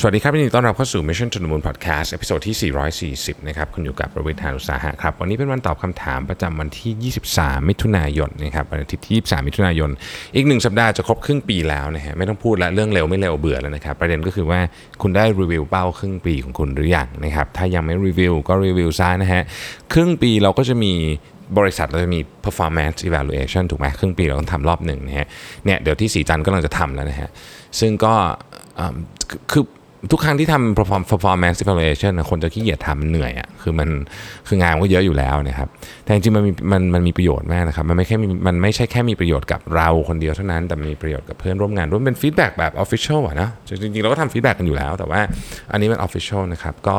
สวัสดีครับยินดีต้อนรับเข้าสู่ Mission to the Moon Podcast episode ที่ 440 นะครับ คุณอยู่กับรวิศ หาญอุตสาหะครับ วันนี้เป็นวันตอบคำถามประจำวันที่ 23 มิถุนายนนะครับวันอาทิตย์ที่ 23 มิถุนายน อีกหนึ่งสัปดาห์จะครบครึ่งปีแล้วนะฮะไม่ต้องพูดละเรื่องเร็วไม่เร็วเบื่อแล้วนะครับ ประเด็นก็คือว่าคุณได้รีวิวเป้าครึ่งปีของคุณหรือยังนะครับ ถ้ายังไม่รีวิวก็รีวิวซะนะฮะ ครึ่งปีเราก็จะมีบริษัทเราจะมี performance evaluation ถูกไหมครึ่งปีเราต้องทำรอบหนึ่งนะฮะ เนี่ยเดี๋ยวที่สีจันก็กำลังจะทำแล้วนะฮะ ซึ่งก็คือ ทุกครั้งที่ทำ perform- performance evaluation คนจะขี้เกียจทำเหนื่อยอะ่ะคือมันคืองานก็เยอะอยู่แล้วนะครับแต่จริงๆมันมีมันมันมีประโยชน์มากนะครับมันไม่แค่มีมันไม่ใช่แค่มีประโยชน์กับเราคนเดียวเท่านั้น แต่มีประโยชน์กับเพื่อนร่วมงานด้วยเป็นฟีดแบ็กแบบ official อะนะจริงๆเราก็ทำ feedback กันอยู่แล้ว แต่ว่าอันนี้มัน official นะครับก็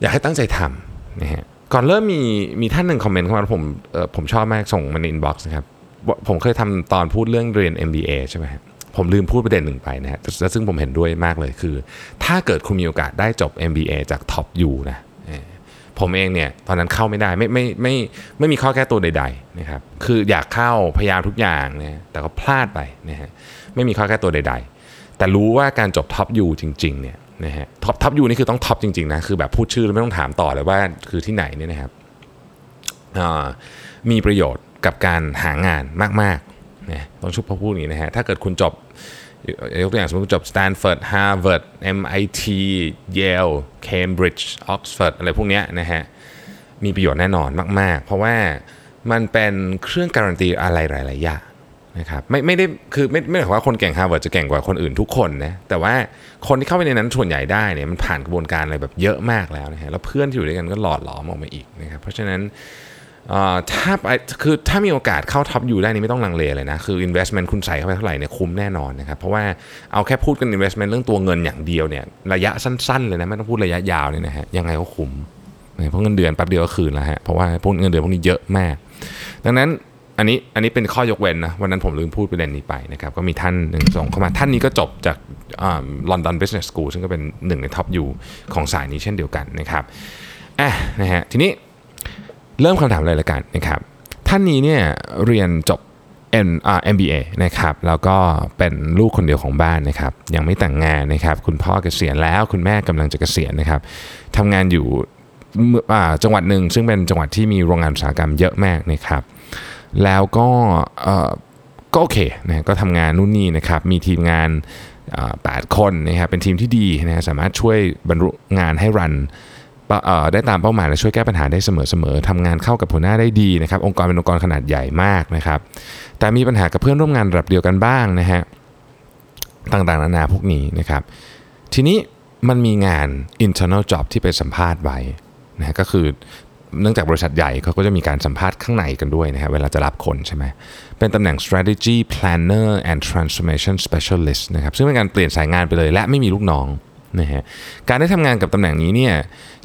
อยากให้ตั้งใจทำนะฮะก่อนเริ่มมีมีท่านหนึ่ง comment เข้ามาแล้วผมผมชอบมากส่งมาใน inbox นะครับผมเคยทำตอนพูดเรื่องเรียน MBA ใช่ไหมครับ ผมลืมพูดประเด็นหนึ่งไปนะฮะแต่ซึ่งผมเห็นด้วยมากเลยคือ ถ้าเกิดคุณมีโอกาสได้จบ MBA จาก Top U นะผมเองเนี่ยตอนนั้นเข้าไม่ได้ไม่ไม่ไม่ไม่มีข้อแก้ตัวใดๆนะครับคืออยากเข้าพยายามทุกอย่างนะแต่ก็พลาดไปนะฮะไม่มีข้อแก้ตัวใด ๆ แต่รู้ว่าการจบ Top U จริงๆเนี่ยนะฮะ Top Top U นี่คือต้อง top จริงๆนะคือแบบพูดชื่อแล้วไม่ต้องถามต่อเลยว่าคือที่ไหนเนี่ยนะครับมีประโยชน์กับการหางานมากๆนะต้องชุบพอพูดอย่างนี้นะฮะถ้าเกิดคุณจบ ยกตัวอย่างสมมติคุณจบ Stanford Harvard MIT Yale Cambridge Oxford อะไรพวกนี้นะฮะ มีประโยชน์แน่นอนมาก ๆ เพราะว่ามันเป็นเครื่องการันตีอะไรหลาย ๆ อย่างนะครับไม่ไม่ได้คือไม่ไม่ได้หมายความว่าคนเก่งฮาร์วาร์ดจะเก่งกว่าคนอื่นทุกคนนะแต่ว่าคนที่เข้าไปในนั้นส่วนใหญ่ได้เนี่ยมันผ่านกระบวนการอะไรแบบเยอะมากแล้วนะฮะแล้วเพื่อนที่อยู่ด้วยกันก็หล่อหลอมออกมาอีกนะครับเพราะฉะนั้น ถ้าไปคือถ้ามีโอกาสเข้า top U ได้นี่ไม่ต้องลังเลเลยนะ คือ investment คุณใส่เข้าไปเท่าไหร่เนี่ยคุ้มแน่นอนนะครับ เพราะว่าเอาแค่พูดกัน investment เรื่องตัวเงินอย่างเดียวเนี่ยระยะสั้นๆเลยนะไม่ต้องพูดระยะยาวเนี่ยนะฮะยังไงก็คุ้มเพราะเงินเดือนแป๊บเดียวก็คืนแล้วฮะเพราะว่าพวกเงินเดือนพวกนี้เยอะมาก ดังนั้นอันนี้อันนี้เป็นข้อยกเว้นนะวันนั้นผมลืมพูดประเด็นนี้ไปนะครับก็มีท่านหนึ่งส่งเข้ามาท่านนี้ก็จบจาก London Business School ซึ่งก็เป็นหนึ่งใน top U ของสายนี้เช่นเดียวกันนะครับอะนะฮะทีนี้ เริ่มคำถามเลยละกันนะครับ ท่านนี้เนี่ยเรียนจบ N อ่ MBA นะครับแล้วก็เป็นลูกคนเดียวของบ้านนะครับ ยังไม่แต่งงานนะครับ คุณพ่อเกษียณแล้วคุณแม่กำลังจะเกษียณนะครับทำงานอยู่จังหวัดหนึ่งซึ่งเป็นจังหวัดที่มีโรงงานอุตสาหกรรมเยอะมากนะครับ แล้วก็ก็โอเคนะก็ทำงานนู่นนี่นะครับ มีทีมงานอ่าแปดคนนะครับเป็นทีมที่ดีนะสามารถช่วยบรรลุงานให้รัน ได้ตามเป้าหมายและช่วยแก้ปัญหาได้เสมอๆทำงานเข้ากับหัวหน้าได้ดีนะครับ องค์กรเป็นองค์กรขนาดใหญ่มากนะครับ แต่มีปัญหากับเพื่อนร่วมงานระดับเดียวกันบ้างนะฮะต่างๆนานาพวกนี้นะครับ ทีนี้มันมีงาน internal job ที่ไปสัมภาษณ์ไว้นะฮะก็คือเนื่องจากบริษัทใหญ่เขาก็จะมีการสัมภาษณ์ข้างในกันด้วยนะฮะเวลาจะรับคนใช่ไหมเป็นตำแหน่ง strategy planner and transformation specialist นะครับซึ่งเป็นการเปลี่ยนสายงานไปเลย และไม่มีลูกน้อง นะฮะการได้ทำงานกับตำแหน่งนี้เนี่ย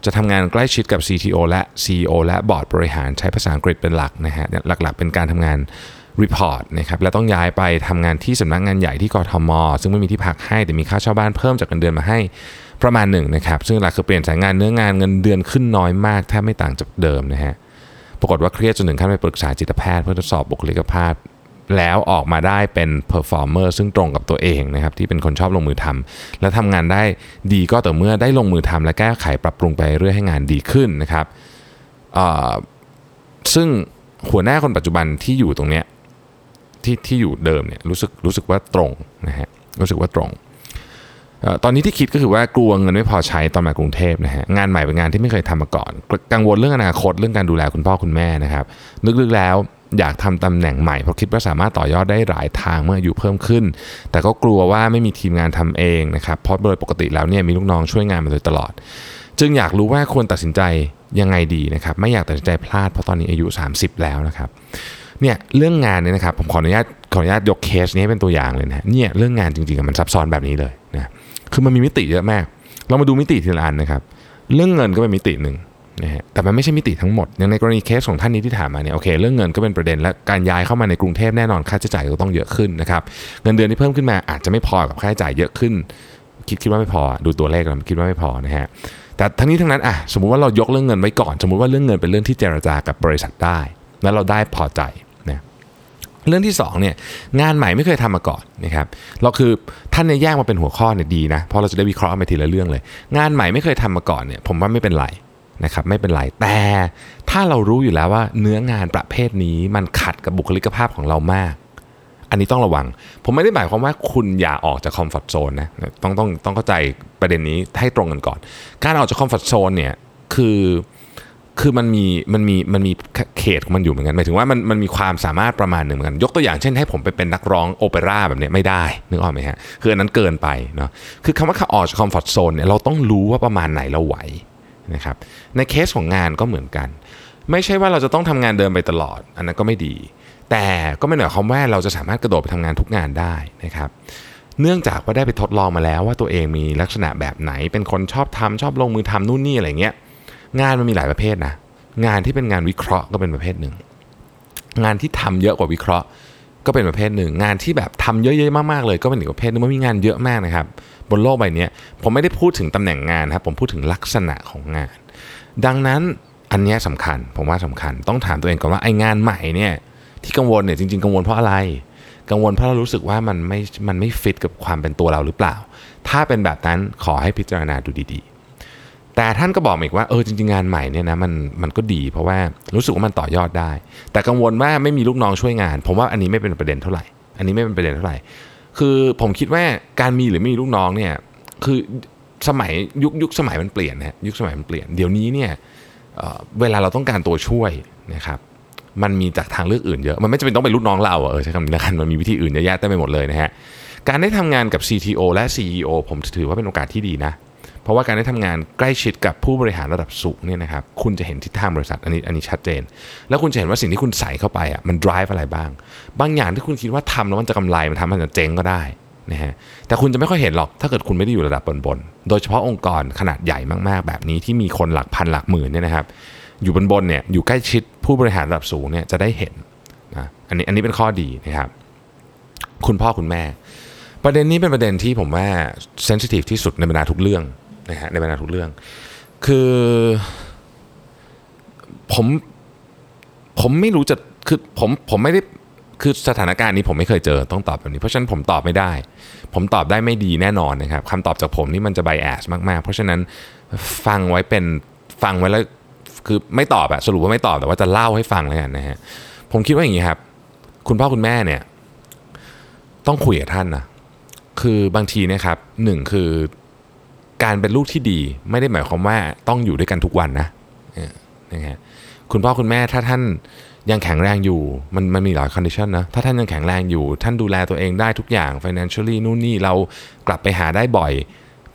จะทำงานใกล้ชิดกับ CTO และ CEO และบอร์ดบริหารใช้ภาษาอังกฤษเป็นหลักนะฮะหลักๆ เป็นการทำงาน report นะครับและต้องย้ายไปทำงานที่สำนักงานใหญ่ที่กทม ซึ่งไม่มีที่พักให้แต่มีค่าเช่าบ้านเพิ่มจากเงินเดือนมาให้ประมาณหนึ่งนะครับซึ่งหลักคือเปลี่ยนสายงานเนื้องานเงินเดือนขึ้นน้อยมากแทบไม่ต่างจากเดิมนะฮะปรากฏว่าเครียดจนถึงขั้นไปปรึกษาจิตแพทย์เพื่อทดสอบบุคลิกภาพ แล้วออกมาได้เป็น performer ซึ่งตรงกับตัวเองนะครับที่เป็นคนชอบลงมือทำและทำงานได้ดีก็ต่อเมื่อได้ลงมือทำและแก้ไขปรับปรุงไปเรื่อยให้งานดีขึ้นนะครับซึ่งหัวหน้าคนปัจจุบันที่อยู่ตรงเนี้ยที่ที่อยู่เดิมเนี่ยรู้สึกรู้สึกว่าตรงนะฮะรู้สึกว่าตรงตอนนี้ที่คิดก็คือว่ากลัวเงินไม่พอใช้ตอนมากรุงเทพนะฮะงานใหม่เป็นงานที่ไม่เคยทำมาก่อน กังวลเรื่องอนาคตเรื่องการดูแลคุณพ่อคุณแม่นะครับ ลึกๆแล้ว อยากทำตำแหน่งใหม่เพราะคิดว่าสามารถต่อยอดได้หลายทางเมื่ออายุเพิ่มขึ้น แต่ก็กลัวว่าไม่มีทีมงานทำเองนะครับเพราะโดยปกติแล้วเนี่ยมีลูกน้องช่วยงานมาโดยตลอด จึงอยากรู้ว่าควรตัดสินใจยังไงดีนะครับไม่อยากตัดสินใจพลาดเพราะตอนนี้อายุ 30 แล้วนะครับเนี่ยเรื่องงานเนี่ยนะครับผมขออนุญาตขออนุญาตยกเคสนี้ให้เป็นตัวอย่างเลยนะเนี่ยเรื่องงานจริงๆมันซับซ้อนแบบนี้เลยนะคือมันมีมิติเยอะมาก เรามาดูมิติทีละอันนะครับ เรื่องเงินก็เป็นมิติหนึ่ง นะฮะแต่มันไม่ใช่มิติทั้งหมดอย่างในกรณีเคสของท่านนี้ที่ถามมาเนี่ยโอเคเรื่องเงินก็เป็นประเด็นและการย้ายเข้ามาในกรุงเทพแน่นอนค่าใช้จ่ายก็ต้องเยอะขึ้นนะครับเงินเดือนที่เพิ่มขึ้นมาอาจจะไม่พอกับค่าใช้จ่ายเยอะขึ้น คิดคิดว่าไม่พอดูตัวเลขแล้วคิดว่าไม่พอนะฮะแต่ทั้งนี้ทั้งนั้นอะสมมุติว่าเรายกเรื่องเงินไว้ก่อน สมมุติว่าเรื่องเงินเป็นเรื่องที่เจรจากับบริษัทได้ แล้วเราได้พอใจนะเรื่องที่สองเนี่ยงานใหม่ไม่เคยทำมาก่อนนะครับเราคือท่านเนี่ยแยกมาเป็นหัวข้อเนี่ยดีนะเพราะเราจะได้วิเคราะห์ไปทีละเรื่องเลย งานใหม่ไม่เคยทำมาก่อนเนี่ยผมว่าไม่เป็นไร นะครับไม่เป็นไรแต่ถ้าเรารู้อยู่แล้วว่าเนื้องานประเภทนี้มันขัดกับบุคลิกภาพของเรามาก อันนี้ต้องระวัง ผมไม่ได้หมายความว่าคุณอย่าออกจาก comfort zone นะต้องต้องต้องเข้าใจประเด็นนี้ให้ตรงกันก่อน การออกจาก comfort zone เนี่ยคือคือมันมีมันมีมันมีเขตของมันอยู่เหมือนกันหมายถึงว่ามันมันมีความสามารถประมาณหนึ่งเหมือนกัน ยกตัวอย่างเช่นให้ผมไปเป็นนักร้องโอเปร่าแบบนี้ไม่ได้นึกออกไหมฮะคืออันนั้นเกินไปเนาะคือคำว่าออกจาก comfort zone เนี่ยเราต้องรู้ว่าประมาณไหนเราไหว นะครับในเคสของงานก็เหมือนกัน ไม่ใช่ว่าเราจะต้องทำงานเดิมไปตลอด อันนั้นก็ไม่ดี แต่ก็ไม่หมายความว่าเราจะสามารถกระโดดไปทำงานทุกงานได้นะครับเนื่องจากว่าได้ไปทดลองมาแล้วว่าตัวเองมีลักษณะแบบไหน เป็นคนชอบทำชอบลงมือทำนู่นนี่อะไรเงี้ยงานมันมีหลายประเภทนะงานที่เป็นงานวิเคราะห์ก็เป็นประเภทหนึ่ง งานที่ทำเยอะกว่าวิเคราะห์ ก็เป็นประเภทหนึ่ง งานที่แบบทำเยอะๆมากๆเลย ก็เป็นอีกประเภทหนึงมันมีงานเยอะมากนะครับ บนโลกใบนี้ผมไม่ได้พูดถึงตำแหน่งงานครับผมพูดถึงลักษณะของงาน ดังนั้นอันนี้สำคัญ ผมว่าสำคัญต้องถามตัวเองก่อนว่าไอ้งานใหม่เนี่ยที่กังวลเนี่ยจริงๆ กังวลเพราะอะไร กังวลเพราะเรารู้สึกว่ามันไม่มันไม่ฟิตกับความเป็นตัวเราหรือเปล่า ถ้าเป็นแบบนั้นขอให้พิจารณาดูดีๆ แต่ท่านก็บอกอีกว่าเออจริงๆงานใหม่เนี่ยนะมันมันก็ดีเพราะว่ารู้สึกว่ามันต่อยอดได้ แต่กังวลว่าไม่มีลูกน้องช่วยงาน ผมว่าอันนี้ไม่เป็นประเด็นเท่าไหร่ อันนี้ไม่เป็นประเด็นเท่าไหร่ คือผมคิดว่าการมีหรือไม่มีลูกน้องเนี่ยคือสมัยยุคยุคสมัยมันเปลี่ยนนะยุคสมัยมันเปลี่ยนเดี๋ยวนี้เนี่ยเเวลาเราต้องการตัวช่วยนะครับมันมีจากทางเลือกอื่นเยอะ มันไม่จำเป็นต้องเป็นลูกน้องเราเออใช้คำนี้แล้วกันมันมีวิธีอื่นเยอะแยะเต็มไปหมดเลยนะฮะการได้ทำงานกับ CTO และ CEO ผมถือว่าเป็นโอกาสที่ดีนะ ราะว่าการได้ทำงานใกล้ชิดกับผู้บริหารระดับสูงเนี่ยนะครับคุณจะเห็นทิศทางบริษัทอันนี้อันนี้ชัดเจน แล้วคุณจะเห็นว่าสิ่งที่คุณใส่เข้าไปอะมัน drive อะไรบ้าง บางอย่างที่คุณคิดว่าทำแล้วมันจะกำไรมันทำมันจะเจ๊งก็ได้นะฮะแต่คุณจะไม่ค่อยเห็นหรอกถ้าเกิดคุณไม่ได้อยู่ระดับบนๆโดยเฉพาะองค์กรขนาดใหญ่มากๆ แบบนี้ที่มีคนหลักพันหลักหมื่นเนี่ยนะครับอยู่บนบนเนี่ยอยู่ใกล้ชิดผู้บริหารระดับสูงเนี่ยจะได้เห็นนะอันนี้อันนี้เป็นข้อดีนะครับคุณพ่อคุณแม่ ประเด็นนี้เป็นประเด็นที่ผมว่าเซนซิทีฟที่สุดในบรรดาทุกเรื่อง นะฮะในบรรดาทุกเรื่อง คือผมผมไม่รู้จะคือผมผมไม่ได้คือสถานการณ์นี้ผมไม่เคยเจอต้องตอบแบบนี้เพราะฉะนั้นผมตอบไม่ได้ ผมตอบได้ไม่ดีแน่นอนนะครับคำตอบจากผมนี่มันจะไบแอสมากๆ เพราะฉะนั้นฟังไว้เป็นฟังไว้แล้วคือไม่ตอบอะสรุปว่าไม่ตอบแต่ว่าจะเล่าให้ฟังแล้วกันนะฮะผมคิดว่าอย่างนี้ครับ คุณพ่อคุณแม่เนี่ย ต้องคุยกับท่านนะคือบางทีนะครับหนึ่งคือ การเป็นลูกที่ดีไม่ได้หมายความว่าต้องอยู่ด้วยกันทุกวันนะนะฮะคุณพ่อคุณแม่ถ้าท่านยังแข็งแรงอยู่มันมันมีหลาย condition นะถ้าท่านยังแข็งแรงอยู่ ท่านดูแลตัวเองได้ทุกอย่าง financially นู่นนี่เรากลับไปหาได้บ่อย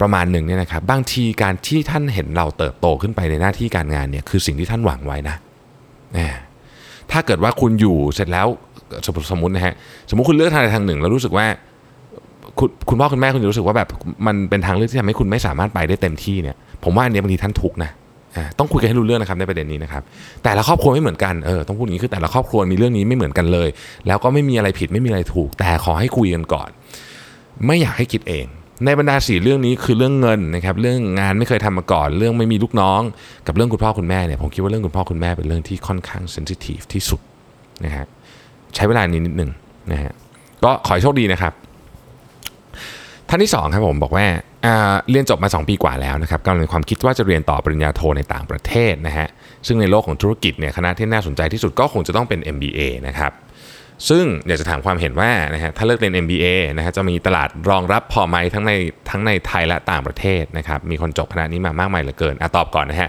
ประมาณหนึ่งเนี่ยนะครับบางทีการที่ท่านเห็นเราเติบโตขึ้นไปในหน้าที่การงานเนี่ยคือสิ่งที่ท่านหวังไว้นะถ้าเกิดว่าคุณอยู่เสร็จแล้วสมมตินะฮะสมมติคุณเลือกทางใดทางหนึ่ง แล้วรู้สึกว่า คุณคุณพ่อคุณแม่คุณจะรู้สึกว่าแบบมันเป็นทางเลือกที่ทำให้คุณไม่สามารถไปได้เต็มที่เนี่ยผมว่าอันนี้บางทีท่านทุกนะต้องคุยกันให้รู้เรื่องนะครับในประเด็นนี้นะครับแต่ละครอบครัวไม่เหมือนกันเออต้องพูดอย่างนี้คือแต่ละครอบครัวมีเรื่องนี้ไม่เหมือนกันเลย แล้วก็ไม่มีอะไรผิดไม่มีอะไรถูก แต่ขอให้คุยกันก่อน ไม่อยากให้คิดเอง ในบรรดาสี่เรื่องนี้คือเรื่องเงินนะครับเรื่องงานไม่เคยทำมาก่อน เรื่องไม่มีลูกน้อง กับเรื่องคุณพ่อคุณแม่เนี่ยผมคิดว่าเรื่องคุณพ่อคุณแม่เป็นเรื่องที่ค่อนข้างเซนซิทีฟที่สุดนะฮะใช้เวลานี้นิดหนึ่งนะฮะก็ขอให้โชคดีนะครับ ท่านที่2ครับผมบอกว่าเรียนจบมา 2 ปีกว่าแล้วนะครับกำลังมีความคิดว่าจะเรียนต่อปริญญาโทในต่างประเทศนะฮะซึ่งในโลกของธุรกิจเนี่ยคณะที่น่าสนใจที่สุดก็คงจะต้องเป็น MBA นะครับซึ่งอยากจะถามความเห็นว่านะฮะถ้าเลือกเรียน MBA นะฮะจะมีตลาดรองรับพอไหมทั้งในทั้งในไทยและต่างประเทศนะครับมีคนจบคณะนี้มามากมายเหลือเกินอตอบก่อนนะฮะ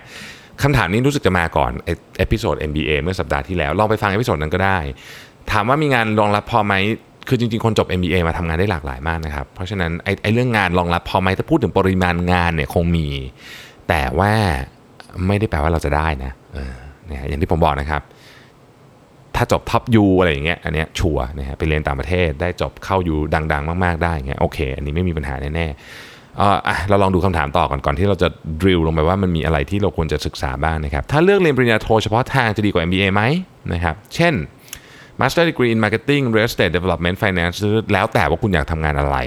คำถามนี้รู้สึกจะมาก่อนเอพิโซด MBA เมื่อสัปดาห์ที่แล้ว ลองไปฟัง episode นั้นก็ได้ ถามว่ามีงานรองรับพอไหม คือจริงๆ คนจบ MBA มาทำงานได้หลากหลายมากนะครับ เพราะฉะนั้นไอ้ไอเรื่องงานรองรับพอไหมถ้าพูดถึงปริมาณงานเนี่ยคงมี แต่ว่าไม่ได้แปลว่าเราจะได้นะเนี่ยอย่างที่ผมบอกนะครับ ถ้าจบท็อปยูอะไรอย่างเงี้ยอันเนี้ยชัวนะฮะไปเรียนต่างประเทศได้จบเข้ายูดัง ๆ มาก ๆ ได้เงี้ยโอเค อันนี้ไม่มีปัญหาแน่ๆอะเราลองดูคำถามต่อก่อนก่อนที่เราจะดริลลงไปว่ามันมีอะไรที่เราควรจะศึกษาบ้างนะครับถ้าเลือกเรียนปริญญาโทเฉพาะทางจะดีกว่า MBA ไหมนะครับเช่น Master Degree in Marketing Real Estate Development Finance แล้วแต่ว่าคุณอยากทำงานอะไร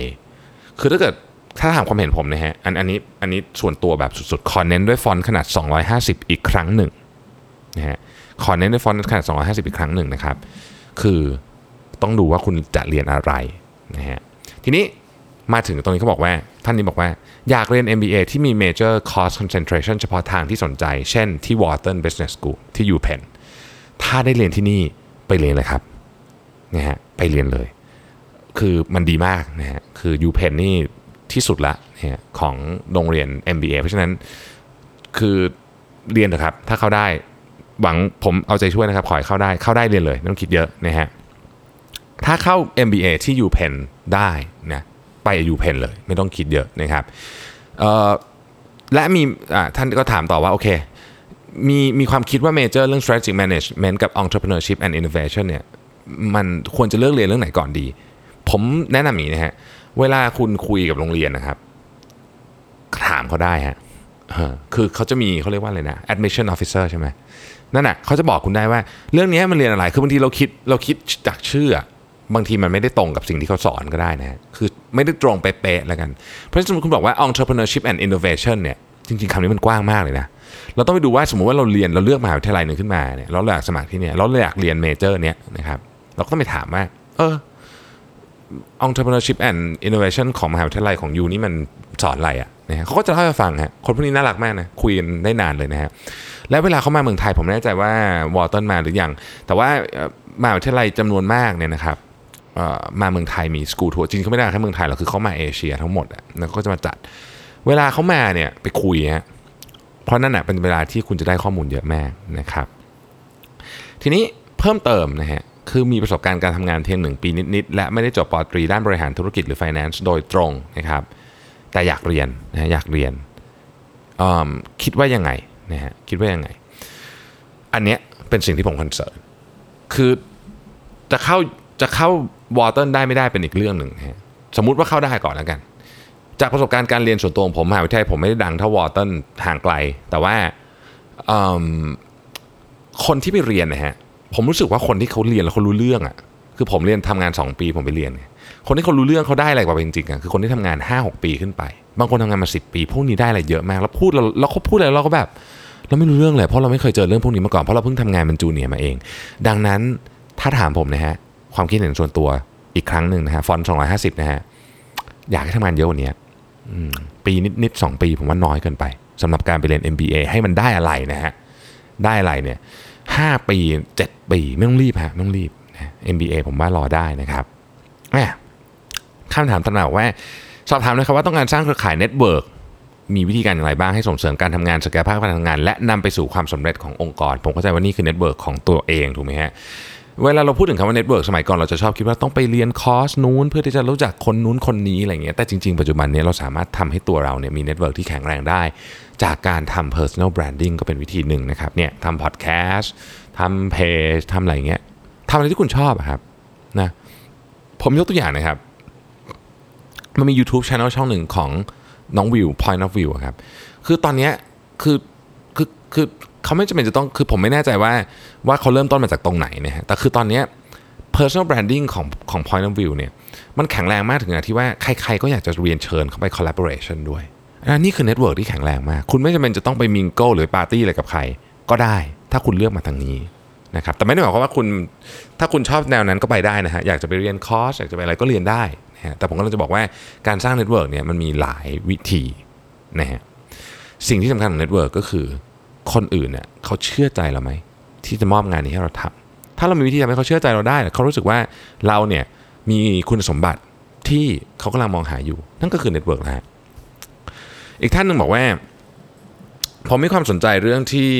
คือถ้าเกิดถ้าถามความเห็นผมนะฮะอันอันนี้อันนี้ส่วนตัวแบบสุดๆ ขอเน้นด้วยฟอนต์ขนาด 250 อีกครั้งหนึ่งนะฮะขอเน้นด้วยฟอนต์ขนาด 250 อีกครั้งหนึ่งนะครับ คือต้องดูว่าคุณจะเรียนอะไรนะฮะทีนี้มาถึงตรงนี้เขาบอกว่า ท่านนี้บอกว่า อยากเรียน MBA ที่มี major course concentration เฉพาะทางที่สนใจ เช่นที่ Wharton Business School ที่ UPenn ถ้าได้เรียนที่นี่ ไปเรียนเลยครับนะฮะไปเรียนเลย คือมันดีมากนะฮะคือ UPenn นี่ที่สุดละนะฮะของโรงเรียน MBA เพราะฉะนั้นคือเรียนเถอะครับ ถ้าเข้าได้หวังผมเอาใจช่วยนะครับ ขอให้เข้าได้เข้าได้เรียนเลยไม่ต้องคิดเยอะนะฮะถ้าเข้า MBA ที่ UPenn ได้นะไป UPenn เลย ไม่ต้องคิดเยอะนะครับเออและมีอ่าท่านก็ถามต่อว่า โอเค มีมีความคิดว่าเมเจอร์เรื่อง strategic management กับ entrepreneurship and innovation เนี่ยมันควรจะเลือกเรียนเรื่องไหนก่อนดี ผมแนะนำอย่างนี้นะฮะ เวลาคุณคุยกับโรงเรียนนะครับ ถามเขาได้ฮะคือเขาจะมีเขาเรียกว่าอะไรนะ admission officer ใช่ไหมนั่นน่ะเขาจะบอกคุณได้ว่า เรื่องนี้มันเรียนอะไร คือบางทีเราคิดเราคิดจากชื่อบางทีมันไม่ได้ตรงกับสิ่งที่เขาสอนก็ได้นะฮะคือไม่ได้ตรงไปเป๊ะแล้วกัน เพราะฉะนั้นคุณบอกว่า entrepreneurship and innovation เนี่ย จริงๆคำนี้มันกว้างมากเลยนะ เราต้องไปดูว่าสมมติว่าเราเรียนเราเลือกมหาวิทยาลัยหนึ่งขึ้นมาเนี่ยเราอยากสมัครที่เนี่ยเราอยากเรียนเมเจอร์เนี้ยนะครับเราก็ต้องไปถามว่าเออ entrepreneurship and innovation ของมหาวิทยาลัยของยูนี่มันสอนอะไรอะ่ะนะฮะเขาก็จะเล่าให้ฟังฮะคนพวกนี้น่ารักมากนะ คุยกันได้นานเลยนะฮะแล้วเวลาเขามาเมืองไทยผมไม่แน่ใจว่าวอร์ตันมาหรือยัง แต่ว่ามหาวิทยาลัยจำนวนมากเนี่ยนะครับมาเมืองไทยมีสกูทัวร์จริงเขาไม่ได้แค่เมืองไทยหรอกคือเขามาเอเชียทั้งหมดอะแล้วก็จะมาจัด เวลาเขามาเนี่ยไปคุยฮะ เพราะนั่นน่ะเป็นเวลาที่คุณจะได้ข้อมูลเยอะมากนะครับ ทีนี้เพิ่มเติมนะฮะคือมีประสบการณ์การทำงานเพียงหนึ่งปีนิด ๆ และไม่ได้จบปอตรีด้านบริหารธุรกิจหรือ finance โดยตรงนะครับ แต่อยากเรียนนะฮะอยากเรียนอืมคิดว่ายังไงนะฮะคิดว่ายังไง อันเนี้ยเป็นสิ่งที่ผม concern คือจะเข้าจะเข้าวอเตอร์ได้ไม่ได้เป็นอีกเรื่องหนึ่งฮะสมมุติว่าเข้าได้ก่อนแล้วกัน จากประสบการณ์การเรียนส่วนตัวของผมมหาวิทยาลัยผมไม่ได้ดังเท่าวอเตอร์ห่างไกล แต่ว่าคนที่ไปเรียนนะฮะผมรู้สึกว่าคนที่เขาเรียนแล้วเขารู้เรื่องอะคือผมเรียนทำงาน 2 ปีผมไปเรียน คนที่เขารู้เรื่องเขาได้อะไรกว่าจริงๆอะคือคนที่ทำงาน 5-6 ปีขึ้นไป บางคนทำงานมา 10 ปี พวกนี้ได้อะไรเยอะมาก แล้วพูดแล้วเขาพูดอะไรเราก็แบบเราไม่รู้เรื่องเลยเพราะเราไม่เคยเจอเรื่องพวกนี้มาก่อนเพราะเราเพิ่งทำงานเป็นจูเนียร์มาเอง ดังนั้นถ้าถามผมนะฮะความคิดเห็นส่วนตัวอีกครั้งหนึ่งนะฮะฟอนต์250นะฮะอยากให้ทำงานเยอะกว่านี้ ปีนิดๆสองปีผมว่าน้อยเกินไปสำหรับการไปเรียน MBA ให้มันได้อะไรนะฮะ ได้อะไรเนี่ยห้าปีเจ็ดปีไม่ต้องรีบฮะไม่ต้องรีบ MBA ผมว่ารอได้นะครับแหมคำถามต่อมาบอกว่า สอบถามเลยครับว่าต้องการสร้างเครือข่าย network มีวิธีการอย่างไรบ้างให้ส่งเสริมการทำงานศักยภาพการทำงาน และนำไปสู่ความสำเร็จขององค์กร ผมเข้าใจว่านี่คือ network ของตัวเองถูกไหมฮะ เวลาเราพูดถึงคำว่า network สมัยก่อนเราจะชอบคิดว่าต้องไปเรียนคอร์สนู้นเพื่อที่จะรู้จักคนนู้นคนนี้อะไรเงี้ยแต่จริงๆ ปัจจุบันนี้เราสามารถทำให้ตัวเราเนี่ยมี network ที่แข็งแรงได้ จากการทำ personal branding ก็เป็นวิธีหนึ่งนะครับเนี่ยทำพอดแคสต์ทำเพจทำอะไรเงี้ยทำอะไรที่คุณชอบครับนะผมยกตัวอย่างนะครับ มันมี YouTube Channel ช่องหนึ่งของน้องวิว Point of View ครับ คือตอนเนี้ยคือคือคือ เขาไม่จำเป็นจะต้องคือผมไม่แน่ใจว่าว่าเขาเริ่มต้นมาจากตรงไหนนะฮะแต่คือตอนเนี้ย personal branding ของของ Point of View เนี่ยมันแข็งแรงมากถึงขนาดที่ว่าใครๆก็อยากจะเรียนเชิญเข้าไป collaboration ด้วยนี้คือ network ที่แข็งแรงมาก คุณไม่จำเป็นจะต้องไป mingle หรือปาร์ตี้อะไรกับใคร ก็ได้ ถ้าคุณเลือกมาทางนี้นะครับแต่ไม่ได้หมายความว่าคุณถ้าคุณชอบแนวนั้นก็ไปได้นะฮะอยากจะไปเรียนคอร์สอยากจะไปอะไรก็เรียนได้นะฮะแต่ผมก็เลยจะบอกว่าการสร้าง network เนี่ยมันมีหลายวิธีนะฮะสิ่งที่สำคัญของ network ก็คือ คนอื่นเนี่ยเขาเชื่อใจเราไหมที่จะมอบงานนี้ให้เราทำถ้าเรามีวิธีทำให้เขาเชื่อใจเราได้เขารู้สึกว่าเราเนี่ยมีคุณสมบัติที่เขากำลังมองหาอยู่ นั่นก็คือ network นะฮะอีกท่านหนึ่งบอกว่าผมมีความสนใจเรื่องที่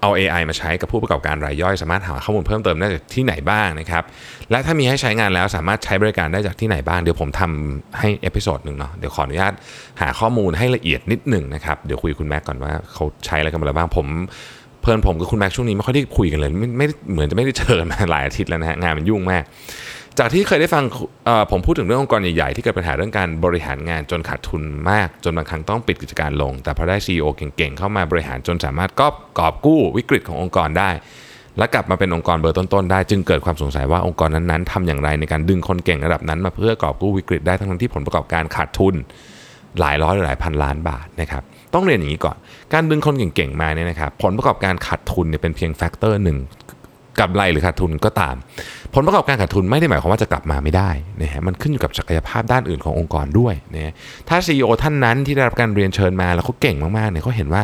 เอา AI มาใช้กับผู้ประกอบการรายย่อย สามารถหาข้อมูลเพิ่มเติมได้จากที่ไหนบ้างนะครับ และถ้ามีให้ใช้งานแล้วสามารถใช้บริการได้จากที่ไหนบ้าง เดี๋ยวผมทำให้ episode หนึ่งเนาะเดี๋ยวขออนุญาตหาข้อมูลให้ละเอียดนิดหนึ่งนะครับ เดี๋ยวคุยกับคุณแม็กก่อนว่าเขาใช้อะไรกันมาแล้วบ้างผมเพื่อนผมกับคุณแม็กช่วงนี้ไม่ค่อยได้คุยกันเลยไม่ไม่เหมือนจะไม่ได้เจอมาหลายอาทิตย์แล้วนะฮะงานมันยุ่งมาก จากที่เคยได้ฟังผมพูดถึงเรื่ององค์กรใหญ่ๆ ที่เกิดปัญหาเรื่องการบริหารงานจนขาดทุนมาก จนบางครั้งต้องปิดกิจการลง แต่พอได้ CEO เก่งๆ เข้ามาบริหารจนสามารถก็กอบกู้วิกฤตขององค์กรได้ และกลับมาเป็นองค์กรเบอร์ต้นๆได้ จึงเกิดความสงสัยว่าองค์กรนั้นๆทำอย่างไรในการดึงคนเก่งระดับนั้น มาเพื่อกอบกู้วิกฤตได้ทั้งที่ผลประกอบการขาดทุนหลายร้อยหรือหลายพันล้านบาทนะครับต้องเรียนอย่างนี้ก่อน การดึงคนเก่งๆมาเนี่ยนะครับผลประกอบการขาดทุนเนี่ยเป็นเพียงแฟกเตอร์หนึ่ง กำไรหรือขาดทุนก็ตาม ผลประกอบการขาดทุนไม่ได้หมายความว่าจะกลับมาไม่ได้นะฮะมันขึ้นอยู่กับศักยภาพด้านอื่นขององค์กรด้วยนะถ้า CEO ท่านนั้นที่ได้รับการเรียนเชิญมาแล้วเขาเก่งมากๆเนี่ยเขาเห็นว่า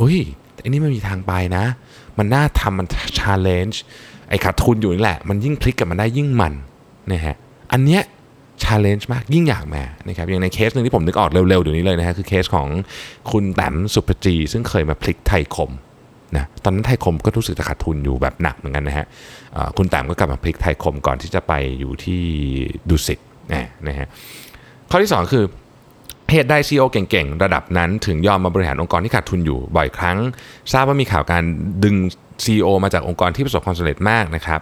อุ้ยอันนี้มันมีทางไปนะ มันน่าทำมัน challenge ไอ้ขาดทุนอยู่นี่แหละ มันยิ่งพลิกกับมันได้ยิ่งมันนะฮะอันเนี้ย challenge มากยิ่งอยากมานะครับอย่างในเคสหนึ่งที่ผมนึกออกเร็วๆเดี๋ยวนี้เลยนะฮะคือเคสของคุณแต๋มศุภจี ซึ่งเคยมาพลิกไทยคม นะตอนนั้นไทยคมก็รู้สึกจะขาดทุนอยู่แบบหนักเหมือนกันนะฮะคุณแต้มก็กลับมาพลิกไทยคมก่อนที่จะไปอยู่ที่ดุสิตนะฮะข้อที่ 2 คือเหตุใดซีอเก่งๆ ระดับนั้นถึงยอมมาบริหารองค์กรที่ขาดทุนอยู่บ่อยครั้ง ทราบว่ามีข่าวการดึง CEO มาจากองค์กรที่ประสบความสำเร็จมากนะครับ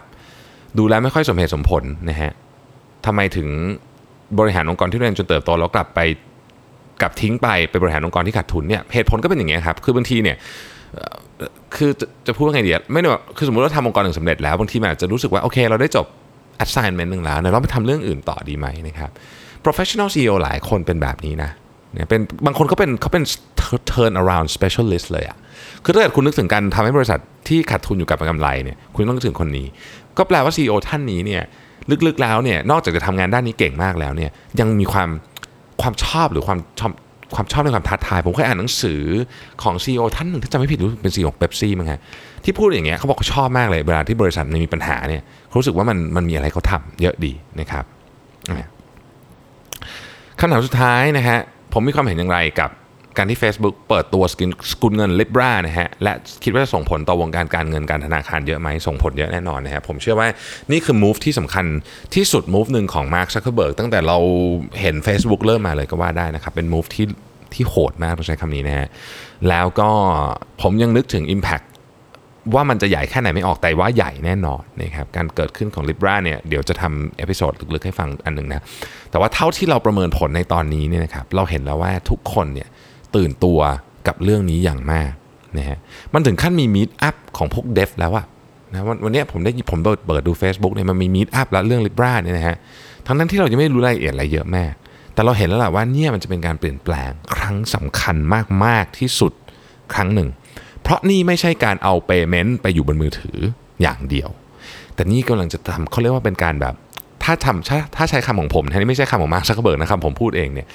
ดูแลไม่ค่อยสมเหตุสมผลนะฮะทำไมถึงบริหารองค์กรที่เรียนจนเติบโตแล้วกลับไปกลับทิ้งไปไปบริหารองค์กรที่ขาดทุนเนี่ยเหตุผลก็เป็นอย่างเงี้ยครับคือบางทีเนี่ย คือจะจะพูดว่าไงดีไม่ได้ว่าคือสมมติเราทำองค์กรหนึ่งสำเร็จแล้ว บางทีมันอาจจะรู้สึกว่า โอเค เราได้จบ assignment หนึ่งแล้วเนี่ยเราไปทำเรื่องอื่นต่อดีไหมนะครับ professional CEO หลายคนเป็นแบบนี้นะเนี่ยเป็นบางคนเขาเป็นเขาเป็น turn around specialist เลยอะคือถ้าเกิดคุณนึกถึงการทำให้บริษัทที่ขาดทุนอยู่กับกำไรเนี่ยคุณต้องนึกถึงคนนี้ ก็แปลว่า CEO ท่านนี้เนี่ยลึกๆแล้วเนี่ยนอกจากจะทำงานด้านนี้เก่งมากแล้วเนี่ยยังมีความความชอบหรือความชอบ ความชอบในความท้าทาย ผมเคยอ่านหนังสือของ CEO ท่านหนึ่งถ้าจำไม่ผิดรู้เป็น CEO ของเบปซี่มั้งฮะที่พูดอย่างเงี้ยเขาบอกเขาชอบมากเลยเวลาที่บริษัทมีปัญหาเนี่ยเขารู้สึกว่ามันมันมีอะไรเขาทำเยอะดีนะครับคำถามสุดท้ายนะฮะผมมีความเห็นอย่างไรกับ การที่ Facebook เปิดตัวสกุลสกุลเงิน Libra นะฮะและคิดว่าจะส่งผลต่อวงการการเงินการธนาคารเยอะไหมส่งผลเยอะแน่นอนนะฮะผมเชื่อว่านี่คือ move ที่สำคัญที่สุด move หนึ่งของ Mark Zuckerberg ตั้งแต่เราเห็น Facebook เริ่มมาเลยก็ว่าได้นะครับเป็น move ที่ที่โหดมากต้องใช้คำนี้นะฮะแล้วก็ผมยังนึกถึง Impact ว่ามันจะใหญ่แค่ไหนไม่ออกแต่ว่าใหญ่แน่นอนนะครับการเกิดขึ้นของ Libra เนี่ยเดี๋ยวจะทำ episode ลึกๆให้ฟังอันหนึ่งนะแต่ว่าเท่าที่เราประเมินผลในตอนนี้เนี่ยนะครับเราเห็นแล้วว่าทุกคนเนี่ย ตื่นตัวกับเรื่องนี้อย่างมากนะฮะมันถึงขั้นมี meetup ของพวก dev แล้วอะนะวันวันนี้ผมได้ผมเปิดดู Facebook เนี่ยมันมีมีดอัพแล้วเรื่อง Libra เนี่ยนะฮะทั้งนั้นที่เรายังไม่รู้รายละเอียดอะไรเยอะแม่แต่เราเห็นแล้วแหละว่าเนี่ยมันจะเป็นการเปลี่ยนแปลงครั้งสำคัญมาก ๆ ที่สุดครั้งหนึ่ง เพราะนี่ไม่ใช่การเอา payment ไปอยู่บนมือถืออย่างเดียว แต่นี่กำลังจะทำเขาเรียกว่าเป็นการแบบ ถ้าทำถ้าถ้าใช้คำของผมอันนี้ไม่ใช่คำของมาร์คซักเบิร์กนะครับผมพูดเองเนี่ย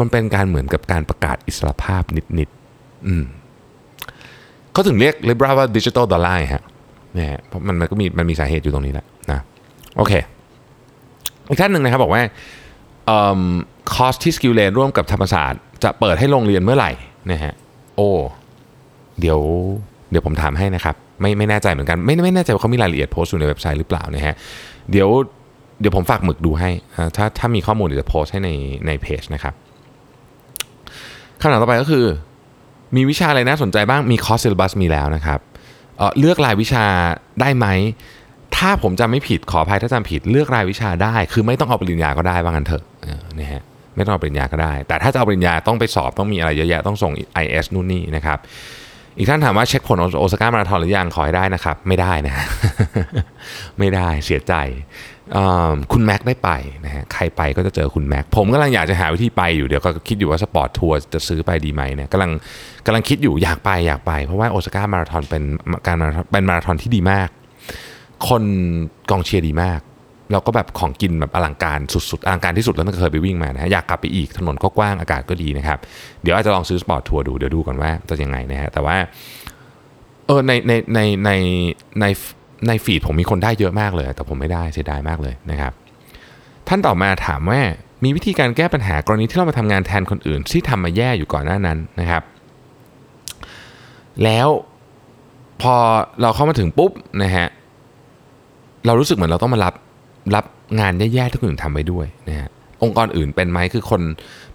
มันเป็นการเหมือนกับการประกาศอิสรภาพนิดๆอืมเขาถึงเรียก Libra ว่า digital dollar ฮะเนี่ยเพราะมันมันก็มีมันมีสาเหตุอยู่ตรงนี้แหละนะโอเค อีกท่านหนึ่งนะครับบอกว่าคอร์สที่ SkillLane ร่วมกับธรรมศาสตร์จะเปิดให้โรงเรียนเมื่อไหร่นะฮะโอ้เดี๋ยวเดี๋ยวผมถามให้นะครับ ไม่ไม่แน่ใจเหมือนกัน ไม่ไม่แน่ใจว่าเขามีรายละเอียดโพสต์อยู่ในเว็บไซต์หรือเปล่านะฮะเดี๋ยว เดี๋ยวผมฝากหมึกดูให้ ถ้าถ้ามีข้อมูลเดี๋ยวจะโพสให้ในในเพจนะครับคำถามต่อไปก็คือ มีวิชาอะไรน่าสนใจบ้างมี course syllabus มีแล้วนะครับเลือกรายวิชาได้ไหม ถ้าผมจำไม่ผิดขออภัยถ้าจำผิดเลือกรายวิชาได้ คือไม่ต้องเอาปริญญาก็ได้ว่างั้นเถอะนะฮะไม่ต้องเอาปริญญาก็ได้ แต่ถ้าจะเอาปริญญาต้องไปสอบต้องมีอะไรเยอะแยะต้องส่ง IS นู่นนี่นะครับอีกท่านถามว่าเช็คผลโอซาก้ามาราธอนหรือยังขอให้ได้นะครับ ไม่ได้นะ ไม่ได้เสียใจ คุณแม็กได้ไปนะฮะใครไปก็จะเจอคุณแม็กผมกำลังอยากจะหาวิธีไปอยู่เดี๋ยวก็คิดอยู่ว่า sport tour จะซื้อไปดีไหมเนี่ยกำลังกำลังคิดอยู่อยากไปอยากไป เพราะว่าโอซาก้ามาราธอนเป็นการเป็นมาราธอนที่ดีมาก คนกองเชียร์ดีมากแล้วก็แบบของกินแบบอลังการสุดๆ อลังการที่สุดแล้วตั้งแต่เคยไปวิ่งมานะฮะอยากกลับไปอีกถนนก็กว้างอากาศก็ดีนะครับ เดี๋ยวอาจจะลองซื้อ sport tour ดูเดี๋ยวดูก่อนว่าจะยังไงนะฮะแต่ว่าเออในในในในใน ในฟีดผมมีคนได้เยอะมากเลย แต่ผมไม่ได้เสียดายมากเลยนะครับ ท่านต่อมาถามว่ามีวิธีการแก้ปัญหากรณีที่เรามาทำงานแทนคนอื่น ที่ทำมาแย่อยู่ก่อนหน้านั้นนะครับ แล้วพอเราเข้ามาถึงปุ๊บนะฮะเรารู้สึกเหมือนเราต้องมารับรับงานแย่ๆที่คนอื่นทำไปด้วยนะฮะองค์กรอื่นเป็นไหมคือคน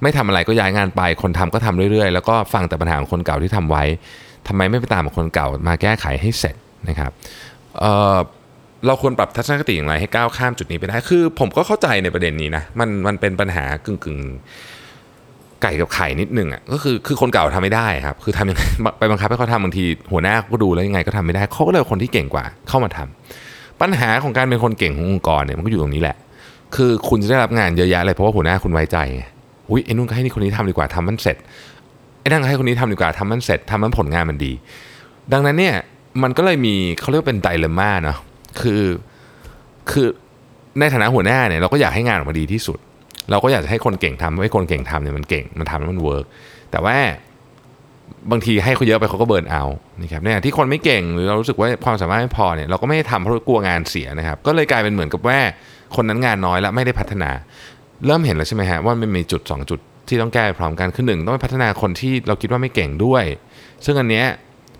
ไม่ทำอะไรก็ย้ายงานไป คนทำก็ทำเรื่อยๆ แล้วก็ฟังแต่ปัญหาของคนเก่าที่ทำไว้ทำไมไม่ไปตามคนเก่ามาแก้ไขให้เสร็จนะครับ เเราควรปรับทัศนคติอย่างไรให้ก้าวข้ามจุดนี้ไปได้ คือผมก็เข้าใจในประเด็นนี้นะ มันมันเป็นปัญหากึ่งกึ่งไก่กับไข่นิดนึงอะ ก็คือคือคนเก่าทำไม่ได้ครับ คือทำยังไงไปบังคับให้เขาทำบางทีหัวหน้าก็ดูแล้วยังไงก็ทำไม่ได้ เขาก็เลยคนที่เก่งกว่าเข้ามาทำปัญหาของการเป็นคนเก่งขององค์กรเนี่ยมันก็อยู่ตรงนี้แหละ คือคุณจะได้รับงานเยอะแยะเลยเพราะว่าหัวหน้าคุณไว้ใจไงอุ้ยไอ้นู่นก็ให้นี่คนนี้ทำดีกว่าทำมันเสร็จไอ้นั่นก็ให้คนนี้ทำดีกว่าทำมันเสร็จทำมันผลงานมันดี ดังนั้นเนี่ย มันก็เลยมีเขาเรียกว่าเป็น dilemma เนาะคือคือในฐานะหัวหน้าเนี่ยเราก็อยากให้งานออกมาดีที่สุด เราก็อยากจะให้คนเก่งทำให้คนเก่งทำเนี่ยมันเก่งมันทำแล้วมัน work แต่ว่าบางทีให้เขาเยอะไปเขาก็ burn out นะครับเนี่ยที่คนไม่เก่งหรือเรารู้สึกว่าความสามารถไม่พอเนี่ยเราก็ไม่ให้ทำเพราะกลัวงานเสียนะครับ ก็เลยกลายเป็นเหมือนกับว่าคนนั้นงานน้อยแล้วไม่ได้พัฒนา เริ่มเห็นแล้วใช่ไหมฮะว่ามันมีจุด 2 จุดที่ต้องแก้พร้อมกันคือหนึ่งต้องไปพัฒนาคนที่เราคิดว่าไม่เก่งด้วย ซึ่งอันเนี้ย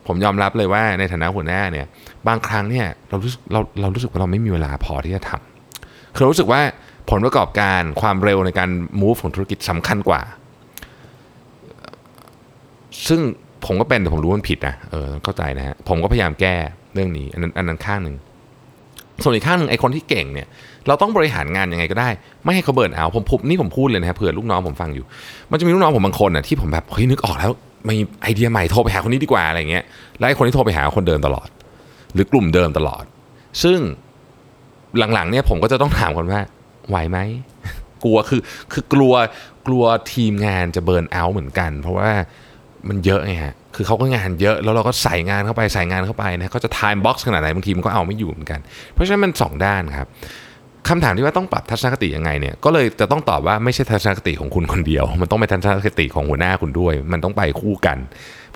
ผมยอมรับเลยว่าในฐานะหัวหน้าเนี่ยบางครั้งเนี่ยเรารู้สึกเราเรารู้สึกว่าเราไม่มีเวลาพอที่จะทำคือร,รู้สึกว่าผลประกอบการความเร็วในการ move ของธุรกิจสำคัญกว่า ซึ่งผมก็เป็นแต่ผมรู้ว่ามันผิดนะเออเข้าใจนะฮะผมก็พยายามแก้เรื่องนี้อันนั้นอันนั้นข้างหนึ่งส่วนอีกข้างหนึ่งไอ้คนที่เก่งเนี่ยเราต้องบริหารงานยังไงก็ได้ ไม่ให้เขาเบิร์นเอาผมผมนี่ผมพูดเลยนะเผื่อลูกน้องผมฟังอยู่ มันจะมีลูกน้องผมบางคนน่ะที่ผมแบบเฮ้ยนึกออกแล้ว มีไอเดียใหม่โทรไปหาคนนี้ดีกว่าอะไรเงี้ยแล้วไอคนที่โทรไปหาคนเดิมตลอด หรือกลุ่มเดิมตลอด ซึ่งหลังๆเนี่ยผมก็จะต้องถามคนว่าไหวไหมกลัวคือคือกลัวกลัวทีมงานจะเบิร์นเอาเหมือนกัน เพราะว่ามันเยอะไงฮะคือเขาก็งานเยอะแล้วเราก็ใส่งานเข้าไปใส่งานเข้าไปนะเขาจะ time box ขนาดไหนบางทีมันก็เอาไม่อยู่เหมือนกัน เพราะฉะนั้นมันสองด้านครับ คำถามที่ว่าต้องปรับทัศนคติยังไงเนี่ยก็เลยจะต้องตอบว่าไม่ใช่ทัศนคติของคุณคนเดียว มันต้องเป็นทัศนคติของหัวหน้าคุณด้วย มันต้องไปคู่กัน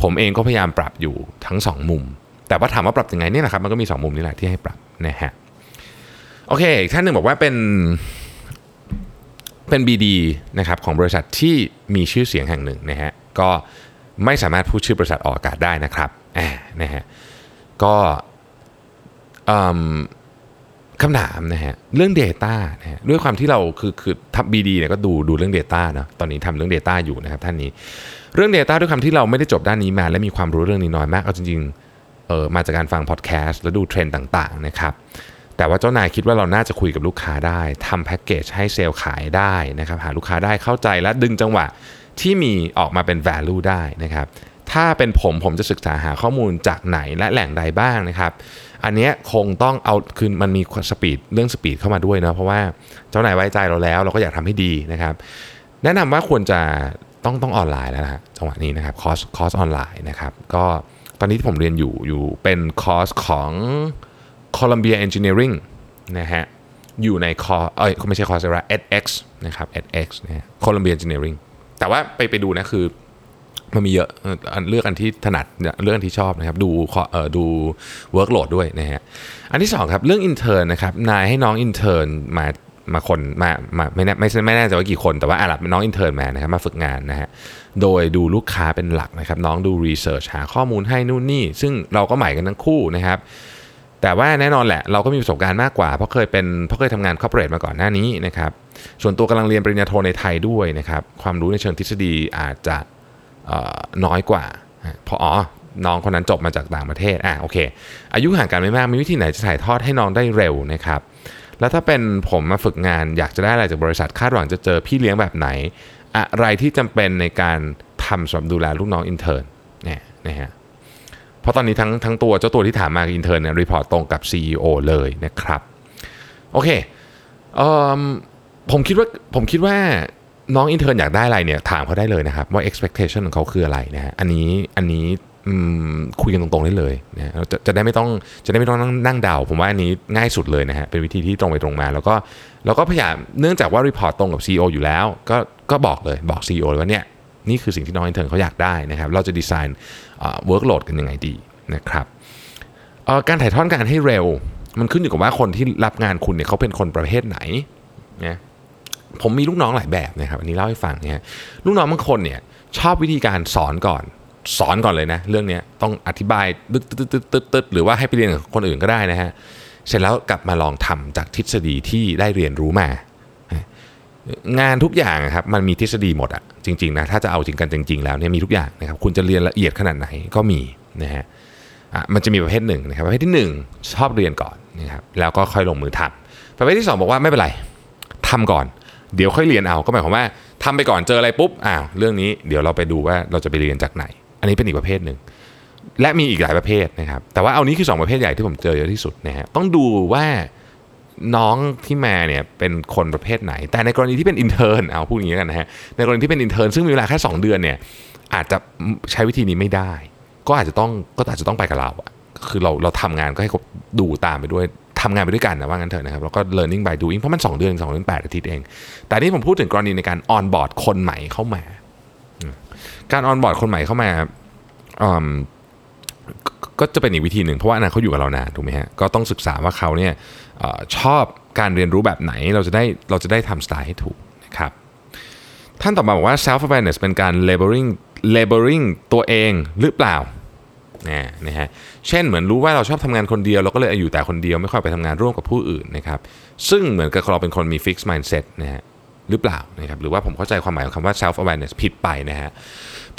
ผมเองก็พยายามปรับอยู่ทั้งสองมุม แต่ว่าถามว่าปรับยังไงเนี่ยนะครับมันก็มีสองมุมนี่แหละที่ให้ปรับนะฮะโอเคท่านหนึ่งบอกว่าเป็นเป็น BD นะครับของบริษัทที่มีชื่อเสียงแห่งหนึ่งนะฮะก็ไม่สามารถพูดชื่อบริษัทออกอากาศได้นะครับอ่านะฮะก็ คำถามนะฮะเรื่อง Data นะฮะด้วยความที่เราคือคือทับ BD เนี่ยก็ดูดูเรื่อง Data เนาะตอนนี้ทำเรื่อง Data อยู่นะครับท่านนี้ เรื่อง Data ด้วยความที่เราไม่ได้จบด้านนี้มา และมีความรู้เรื่องนี้น้อยมากเอาจริงๆเออมาจากการฟังพอดแคสต์แล้วดูเทรนด์ต่างๆนะครับแต่ว่าเจ้านายคิดว่าเราน่าจะคุยกับลูกค้าได้ทำแพ็กเกจให้เซลล์ขายได้นะครับหาลูกค้าได้เข้าใจและดึงจังหวะที่มีออกมาเป็น value ได้นะครับถ้าเป็นผมผมจะศึกษาหาข้อมูลจากไหนและแหล่งใดบ้างนะครับ อันนี้คงต้องเอาคือมันมี speed เรื่อง speed เข้ามาด้วยนะเพราะว่าเจ้านายไว้ใจเราแล้ว เราก็อยากทำให้ดีนะครับ แนะนำว่าควรจะต้องต้องออนไลน์แล้วนะจังหวะนี้นะครับคอร์สคอร์สออนไลน์นะครับก็ตอนนี้ที่ผมเรียนอยู่อยู่เป็นคอร์สของ Columbia Engineering นะฮะอยู่ในคอร์เอ้ยไม่ใช่คอร์สอะไร edX นะครับ edX นะ Columbia Engineering แต่ว่าไปไปดูนะคือ มันมีเยอะเลือกอันที่ถนัดเลือกอันที่ชอบนะครับ ดูเอ่อดู workload ด้วยนะฮะอันที่สองครับเรื่อง intern นะครับนายให้น้อง intern มามาคนมามาไม่แน่ไม่ไม่แน่ใจว่ากี่คนแต่ว่าอะน้อง intern มานะครับมาฝึกงานนะฮะโดยดูลูกค้าเป็นหลักนะครับ น้องดูรีเสิร์ชหาข้อมูลให้นู่นนี่ ซึ่งเราก็ใหม่กันทั้งคู่นะครับ แต่ว่าแน่นอนแหละเราก็มีประสบการณ์มากกว่า เพราะเคยเป็นเพราะเคยทำงานคอร์เปอเรทมาก่อนหน้านี้นะครับส่วนตัวกำลังเรียนปริญญาโทในไทยด้วยนะครับความรู้ในเชิงทฤษฎีอาจจะ น้อยกว่าเพราะอ๋อน้องคนนั้นจบมาจากต่างประเทศอะโอเค อายุห่างกันไม่มากมีวิธีไหนจะถ่ายทอดให้น้องได้เร็วนะครับแล้วถ้าเป็นผมมาฝึกงานอยากจะได้อะไรจากบริษัทคาดหวังจะเจอพี่เลี้ยงแบบไหน อะไรที่จำเป็นในการทำสำหรับดูแลลูกน้อง intern เนี่ยนะฮะเพราะตอนนี้ทั้งทั้งตัวเจ้าตัวที่ถามมา intern เนี่ย report ตรงกับ CEO เลยนะครับ โอเคเออผมคิดว่าผมคิดว่า น้อง intern อยากได้อะไรเนี่ยถามเขาได้เลยนะครับ ว่า expectation ของเขาคืออะไรนะฮะอันนี้อันนี้คุยกันตรงๆได้เลยนะจะจะได้ไม่ต้องจะได้ไม่ต้องนั่งเดาผมว่าอันนี้ง่ายสุดเลยนะฮะเป็นวิธีที่ตรงไปตรงมา แล้วก็แล้วก็พยายามเนื่องจากว่า report ตรงกับ CEO อยู่แล้ว ก็ก็บอกเลยบอก CEO เลยว่าเนี่ยนี่คือสิ่งที่น้อง intern เขาอยากได้นะครับ เราจะ design workload กันยังไงดีนะครับการถ่ายทอดงานให้เร็ว มันขึ้นอยู่กับว่าคนที่รับงานคุณเนี่ยเขาเป็นคนประเภทไหนนะ ผมมีลูกน้องหลายแบบนะครับอันนี้เล่าให้ฟังเนี่ยลูกน้องบางคนเนี่ยชอบวิธีการสอนก่อน สอนก่อนเลยนะ เรื่องนี้ต้องอธิบายตึ๊ดตึ๊ดตึ๊ดตึ๊ดตึ๊ดหรือว่าให้ไปเรียนกับคนอื่นก็ได้นะฮะเสร็จแล้วกลับมาลองทำจากทฤษฎีที่ได้เรียนรู้มา งานทุกอย่างครับมันมีทฤษฎีหมดอะจริงๆนะถ้าจะเอาจริงกันจริง ๆ แล้วเนี่ยมีทุกอย่างนะครับคุณจะเรียนละเอียดขนาดไหนก็มีนะฮะมันจะมีประเภทหนึ่งนะครับประเภทที่ 1 ชอบเรียนก่อนนะครับแล้วก็ค่อยลงมือทำประเภทที่ 2 บอกว่าไม่เป็นไรทำก่อน เดี๋ยวค่อยเรียนเอาก็หมายความว่าทำไปก่อนเจออะไรปุ๊บอ้าวเรื่องนี้เดี๋ยวเราไปดูว่าเราจะไปเรียนจากไหน อันนี้เป็นอีกประเภทหนึ่งและมีอีกหลายประเภทนะครับแต่ว่าเอานี้คือ 2 ประเภทใหญ่ที่ผมเจอเยอะที่สุดนะฮะต้องดูว่าน้องที่มาเนี่ยเป็นคนประเภทไหน แต่ในกรณีที่เป็น intern เอาพูดอย่างนี้กันนะฮะในกรณีที่เป็น intern ซึ่งมีเวลาแค่ 2 เดือนเนี่ยอาจจะใช้วิธีนี้ไม่ได้ ก็อาจจะต้องก็อาจจะต้องไปกับเราอะคือเราเราทำงานก็ให้เขาดูตามไปด้วย ทำงานไปด้วยกันนะว่างั้นเถอะนะครับแล้วก็ learning by doing เพราะมัน 2 เดือน2เดือน8อาทิตย์เอง แต่นี่ผมพูดถึงกรณีในการ on board คนใหม่เข้ามา การ on board คนใหม่เข้ามาอืมก็จะเป็นอีกวิธีหนึ่งเพราะว่าอนนั้นเขาอยู่กับเรานานถูกไหมฮะก็ต้องศึกษาว่าเขาเนี่ยชอบการเรียนรู้แบบไหนเราจะได้เราจะได้ทำสไตล์ให้ถูกนะครับท่านต่อมาบอกว่า self awareness เป็นการ labeling labeling ตัวเองหรือเปล่านะนะฮะ เช่นเหมือนรู้ว่าเราชอบทำงานคนเดียวเราก็เลยอยู่แต่คนเดียวไม่ค่อยไปทำงานร่วมกับผู้อื่นนะครับซึ่งเหมือนกับเราเป็นคนมี fixed mindset นะฮะหรือเปล่านะครับหรือว่าผมเข้าใจความหมายของคำว่า self awareness ผิดไปนะฮะ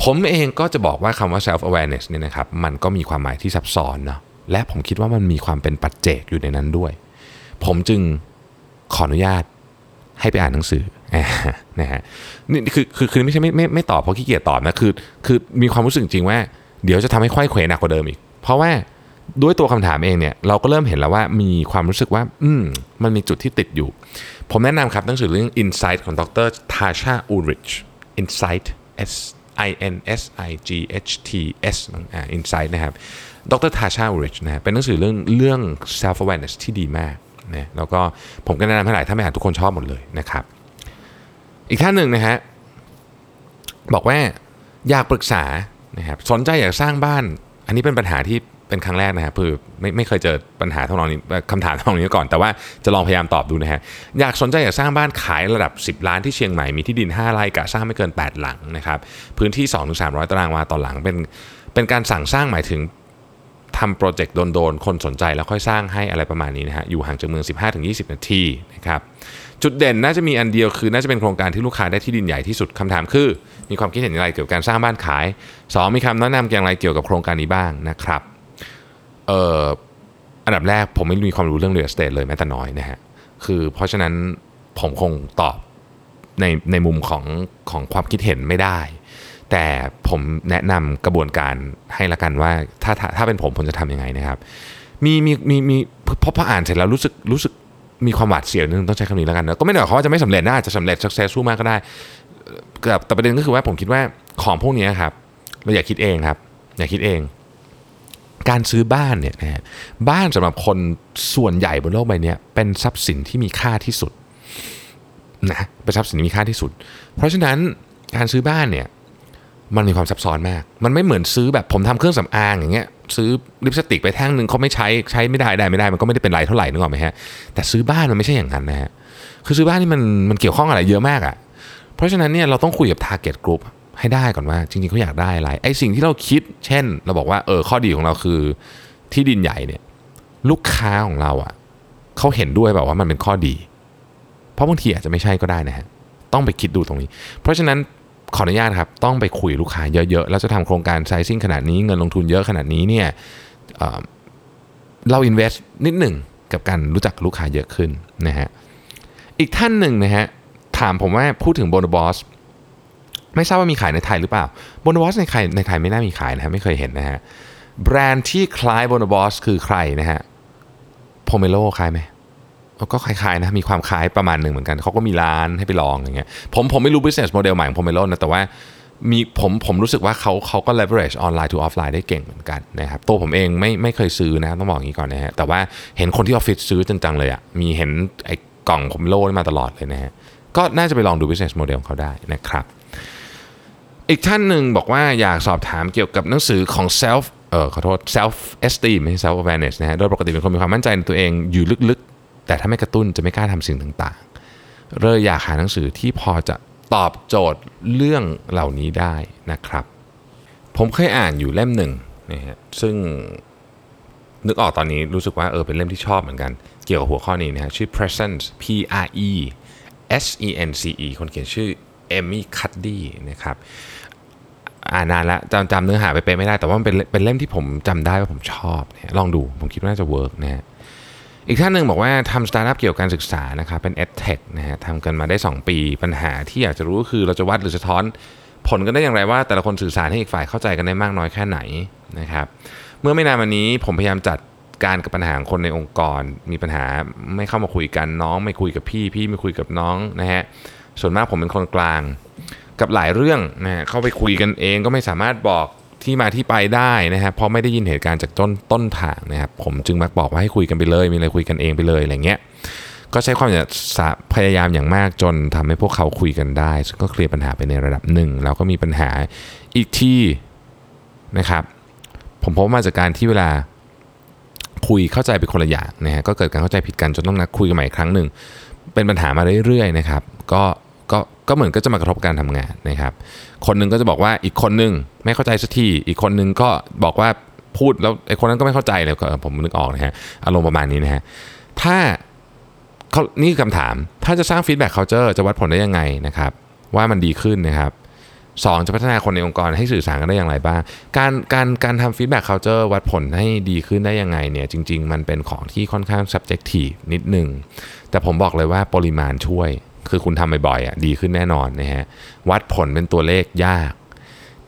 ผมเองก็จะบอกว่าคำว่า self awareness เนี่ยนะครับมันก็มีความหมายที่ซับซ้อนเนาะและผมคิดว่ามันมีความเป็นปัจเจกอยู่ในนั้นด้วย ผมจึงขออนุญาตให้ไปอ่านหนังสือนะฮะนี่คือคือคือไม่ใช่ไม่ไม่ไม่ตอบเพราะขี้เกียจตอบนะคือคือมีความรู้สึกจริงว่า เดี๋ยวจะทำให้ค่อยเขวหนักกว่าเดิมอีก เพราะว่าด้วยตัวคำถามเองเนี่ยเราก็เริ่มเห็นแล้วว่ามีความรู้สึกว่า อืมมันมีจุดที่ติดอยู่ ผมแนะนำครับหนังสือเรื่อง Insight ของดรทาชาอูริช Insight S I N S I G H T S อ่า Insight นะครับดรทาชาอูริชนะเป็นหนังสือเรื่องเรื่อง self awareness ที่ดีมากนะแล้วก็ผมก็แนะนำให้หลายท่านไปอ่านทุกคนชอบหมดเลยนะครับ อีกท่านหนึ่งนะฮะบอกว่าอยากปรึกษานะครับสนใจอยากสร้างบ้าน อันนี้เป็นปัญหาที่เป็นครั้งแรกนะครับคือไม่ไม่เคยเจอปัญหาเท่านี้คำถามเท่านี้ก่อนแต่ว่าจะลองพยายามตอบดูนะฮะอยากสนใจอยากสร้างบ้านขายระดับ 10 ล้านที่เชียงใหม่มีที่ดิน 5ไร่กะสร้างไม่เกิน 8 หลังนะครับพื้นที่ 2-300 ตารางวาต่อหลังเป็นเป็นการสั่งสร้างหมายถึงทำโปรเจกต์โดนๆ คนสนใจแล้วค่อยสร้างให้อะไรประมาณนี้นะฮะ อยู่ห่างจากเมือง 15-20 นาทีนะครับ จุดเด่นน่าจะมีอันเดียวคือน่าจะเป็นโครงการที่ลูกค้าได้ที่ดินใหญ่ที่สุดคำถามคือ มีความคิดเห็นอย่างไรเกี่ยวกับการสร้างบ้านขาย 2 มีคำแนะนำอย่างไรเกี่ยวกับโครงการนี้บ้างนะครับเอ่ออันดับแรกผมไม่มีความรู้เรื่อง real estate เลยแม้แต่น้อยนะฮะคือเพราะฉะนั้นผมคงตอบในในมุมของของความคิดเห็นไม่ได้ แต่ผมแนะนำกระบวนการให้ละกันว่าถ้าถ้าถ้าเป็นผมผมจะทำยังไงนะครับ มีมีมีมีพอพออ่านเสร็จแล้วรู้สึกรู้สึกมีความหวาดเสียวนึงต้องใช้คำนี้แล้วกันนะก็ไม่ได้หมายความว่าจะไม่สำเร็จนะอาจจะสำเร็จ successful มากก็ได้ แต่แต่ประเด็นก็คือว่าผมคิดว่าของพวกนี้ครับเราอย่าคิดเองครับ อย่าคิดเอง การซื้อบ้านเนี่ยนะฮะบ้านสำหรับคนส่วนใหญ่บนโลกใบนี้เป็นทรัพย์สินที่มีค่าที่สุดนะเป็นทรัพย์สินที่มีค่าที่สุด เพราะฉะนั้นการซื้อบ้านเนี่ยมันมีความซับซ้อนมาก มันไม่เหมือนซื้อแบบผมทำเครื่องสำอางอย่างเงี้ยซื้อลิปสติกไปแท่งหนึ่งเขาไม่ใช้ใช้ไม่ได้ได้ไม่ได้ มันก็ไม่ได้เป็นไรเท่าไหร่นึกออกไหมฮะแต่ซื้อบ้านมันไม่ใช่อย่างนั้นนะฮะคือซื้อบ้านนี่มันมันเกี่ยวข้องอะไรเยอะมากอะ่ะ เพราะฉะนั้นเนี่ยเราต้องคุยกับ target group ให้ได้ก่อนว่า จริงๆเขาอยากได้อะไรไอ้สิ่งที่เราคิด เช่น เราบอกว่าเออข้อดีของเราคือที่ดินใหญ่เนี่ยลูกค้าของเราอะ่ะเขาเห็นด้วยแบบว่ามันเป็นข้อดี เพราะบางทีอาจจะไม่ใช่ก็ได้นะฮะต้องไปคิดดูตรงนี้ เพราะฉะนั้นขออนุญาตครับ ต้องไปคุยลูกค้าเยอะๆ แล้วจะทำโครงการไซซิ่งขนาดนี้เงินลงทุนเยอะขนาดนี้เนี่ยเเรา invest นิดหนึ่งกับการรู้จักลูกค้าเยอะขึ้นนะฮะอีกท่านหนึ่งนะฮะ ถามผมว่าพูดถึง Bonobos ไม่ทราบว่ามีขายในไทยหรือเปล่า Bonobos ในไทยในไทยไม่น่ามีขายนะฮะไม่เคยเห็นนะฮะแบรนด์ที่คล้าย Bonobos คือใครนะฮะ Pomelo คล้ายไหมก็คล้ายๆนะมีความคล้ายประมาณหนึ่งเหมือนกันเขาก็มีร้านให้ไปลองอย่างเงี้ยผมผมไม่รู้ business model ใหม่ของ Pomelo นะแต่ว่ามีผมผมรู้สึกว่าเขาเขาก็ leverage online to offline ได้เก่งเหมือนกันนะครับตัวผมเองไม่ไม่เคยซื้อนะต้องบอกอย่างนี้ก่อนนะฮะแต่ว่าเห็นคนที่ออฟฟิศซื้อจังๆเลยอะ่ะมีเห็นไอ้กล่อง Pomelo นี่มาตลอดเลยนะฮะ ก็น่าจะไปลองดู business model ของเขาได้นะครับ อีกท่านหนึ่งบอกว่าอยากสอบถามเกี่ยวกับหนังสือของ self เออขอโทษ self esteem ไม่ใช่ self awareness นะฮะโดยปกติเป็นคนมีความมั่นใจในตัวเองอยู่ลึกๆ แต่ถ้าไม่กระตุ้นจะไม่กล้าทำสิ่งต่างๆ เลยอยากหาหนังสือที่พอจะตอบโจทย์เรื่องเหล่านี้ได้นะครับ ผมเคยอ่านอยู่เล่มหนึ่งนะฮะซึ่งนึกออกตอนนี้รู้สึกว่าเออเป็นเล่มที่ชอบเหมือนกัน เกี่ยวกับหัวข้อนี้นะฮะชื่อ presence P R E S E N C E คนเขียนชื่อ Amy Cuddy นะครับอ่านนานแล้วจำจำเนื้อหาเป๊ะๆไม่ได้ แต่ว่ามันเป็นเป็นเล่มที่ผมจำได้ว่าผมชอบเนี่ยลองดูผมคิดว่าน่าจะ work นะฮะอีกท่านหนึ่งบอกว่าทำสตาร์ทอัพเกี่ยวกับการศึกษานะครับเป็น EdTech นะฮะทำกันมาได้ 2 ปีปัญหาที่อยากจะรู้ก็คือเราจะวัดหรือสะท้อน ผลกันได้อย่างไรว่า แต่ละคนสื่อสารให้อีกฝ่ายเข้าใจกันได้มากน้อยแค่ไหนนะครับเมื่อไม่นานมานี้ผมพยายามจัด การกับปัญหาคนในองค์กร มีปัญหาไม่เข้ามาคุยกันน้อง ไม่คุยกับพี่พี่ไม่คุยกับน้องนะฮะส่วนมากผมเป็นคนกลาง กับหลายเรื่องนะฮะเข้าไปคุยกันเองก็ไม่สามารถบอกที่มาที่ไปได้นะฮะเพราะไม่ได้ยินเหตุการณ์จากต้นต้นทางนะครับผมจึงมักบอกว่าให้คุยกันไปเลย มีอะไรคุยกันเองไปเลยอะไรเงี้ยก็ใช้ความพยายามอย่างมากจนทำให้พวกเขาคุยกันได้ซึ่งก็เคลียร์ปัญหาไปในระดับหนึ่งแล้วก็มีปัญหาอีกที่นะครับผมพบมาจากการที่เวลา คุยเข้าใจเป็นคนละอย่างนะฮะก็เกิดการเข้าใจผิดกันจนต้องนัดคุยกันใหม่อีกครั้งหนึ่งเป็นปัญหามาเรื่อยๆนะครับก็ก็ก็เหมือนก็จะมากระทบการทำงานนะครับ คนหนึงก็จะบอกว่าอีกคนนึงไม่เข้าใจสักทีอีกคนนึงก็บอกว่าพูดแล้วไอ้คนนั้นก็ไม่เข้าใจเลยผมนึกออกนะฮะอารมณ์ประมาณนี้นะฮะถ้าเขานี่คือคำถาม ถ้าจะสร้าง feedback culture จะวัดผลได้ยังไงนะครับ ว่ามันดีขึ้นนะครับ สองจะพัฒนาคนในองค์กรให้สื่อสารกันได้อย่างไรบ้าง การการการทำ feedback culture วัดผลให้ดีขึ้นได้ยังไงเนี่ยจริง ๆ มันเป็นของที่ค่อนข้าง subjective นิดนึง แต่ผมบอกเลยว่าปริมาณช่วย คือคุณทำบ่อยๆอะดีขึ้นแน่นอนนะฮะวัดผลเป็นตัวเลขยาก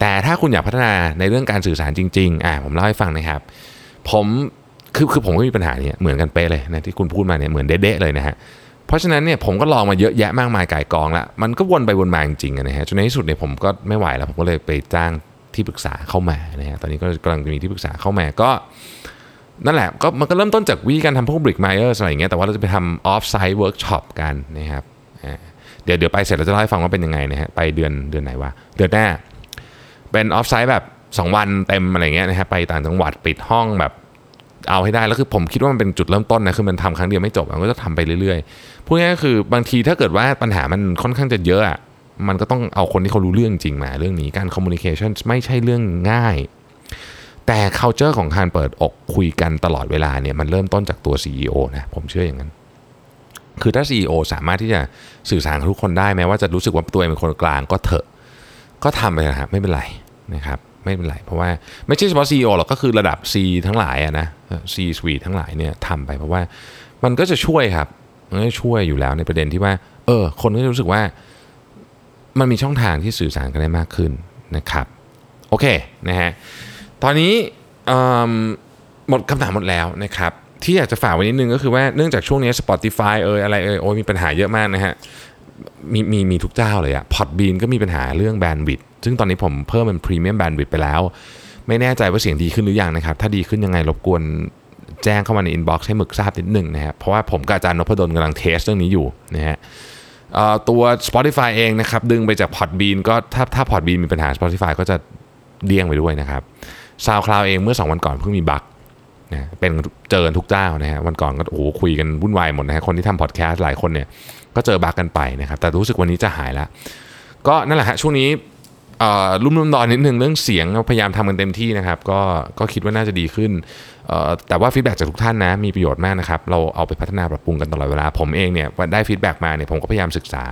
แต่ถ้าคุณอยากพัฒนาในเรื่องการสื่อสารจริงๆอะผมเล่าให้ฟังนะครับ ผมคือคือผมก็มีปัญหาเนี้ยเหมือนกันเป๊ะเลยนะที่คุณพูดมาเนี่ยเหมือนเด๊ะเลยนะฮะ เพราะฉะนั้นเนี่ยผมก็ลองมาเยอะแยะมากมายก่ายกองละมันก็วนไปวนมาจริงๆนะฮะจนในที่สุดเนี่ยผมก็ไม่ไหวแล้วผมก็เลยไปจ้างที่ปรึกษาเข้ามานะฮะตอนนี้ก็กำลังจะมีที่ปรึกษาเข้ามาก็นั่นแหละก็มันก็เริ่มต้นจากวิธีการทำพวก brick layers อะไรอย่างเงี้ยแต่ว่าเราจะไปทำ off site workshop กันนะครับเดี๋ยวเดี๋ยวไปเสร็จเราจะเล่าให้ฟังว่าเป็นยังไงนะฮะไปเดือนเดือนไหนวะเดือนหน้าเป็น off site แบบ 2 วันเต็มอะไรเงี้ยนะฮะไปต่างจังหวัดปิดห้องแบบ เอาให้ได้แล้วคือผมคิดว่ามันเป็นจุดเริ่มต้นนะคือมันทำครั้งเดียวไม่จบมันก็จะทำไปเรื่อยๆพูดง่ายๆคือบางทีถ้าเกิดว่าปัญหามันค่อนข้างจะเยอะอะมันก็ต้องเอาคนที่เขารู้เรื่องจริงมาเรื่องนี้การ communication ไม่ใช่เรื่องง่าย แต่ culture ของการเปิดอกคุยกันตลอดเวลาเนี่ยมันเริ่มต้นจากตัว CEO นะผมเชื่ออย่างนั้น คือถ้า CEO สามารถที่จะสื่อสารกับทุกคนได้แม้ว่าจะรู้สึกว่าตัวเองเป็นคนกลางก็เถอะ ก็ทำไปนะครับไม่เป็นไรนะครับ ไม่เป็นไร เพราะว่าไม่ใช่เฉพาะ CEO หรอกก็คือระดับ C ทั้งหลายอะนะ C suite ทั้งหลายเนี่ยทำไปเพราะว่ามันก็จะช่วยครับมันก็ช่วยอยู่แล้วในประเด็นที่ว่า เออ คนก็จะรู้สึกว่า มันมีช่องทางที่สื่อสารกันได้มากขึ้นนะครับโอเคนะฮะตอนนี้หมดคำถามหมดแล้วนะครับที่อยากจะฝากไว้นิดนึงก็คือว่าเนื่องจากช่วงนี้ Spotify เอยอะไรเอยโอ้ยมีปัญหาเยอะมากนะฮะมีมีมีทุกเจ้าเลยอะ Podbean ก็มีปัญหาเรื่อง bandwidth ซึ่งตอนนี้ผมเพิ่มเป็น premium bandwidth ไปแล้ว ไม่แน่ใจว่าเสียงดีขึ้นหรือยังนะครับ ถ้าดีขึ้นยังไงรบกวนแจ้งเข้ามาใน inbox ให้หมึกทราบนิดหนึ่งนะครับเพราะว่าผมกับอาจารย์นพดลกำลัง test เรื่องนี้อยู่นะฮะตัว Spotify เองนะครับ ดึงไปจาก Podbean ก็ถ้าถ้า Podbean มีปัญหา Spotify ก็จะเดี้ยงไปด้วยนะครับ SoundCloud เองเมื่อ 2 วันก่อนเพิ่งมี bug นะเป็นเจอกันทุกเจ้านะฮะวันก่อนก็โอ้โหคุยกันวุ่นวายหมดนะฮะคนที่ทำพอดแคสต์หลายคนเนี่ยก็เจอ bug กันไปนะครับ แต่รู้สึกวันนี้จะหายแล้ว ก็นั่นแหละฮะช่วงนี้ รุ่มรุ่มดอนนิดนึงเรื่องเสียงพยายามทำกันเต็มที่นะครับ ก็ก็คิดว่าน่าจะดีขึ้น แต่ว่า feedback จากทุกท่านนะ มีประโยชน์มากนะครับ เราเอาไปพัฒนาปรับปรุงกันตลอดเวลา ผมเองเนี่ยได้ feedback มาเนี่ยผมก็พยายามศึกษา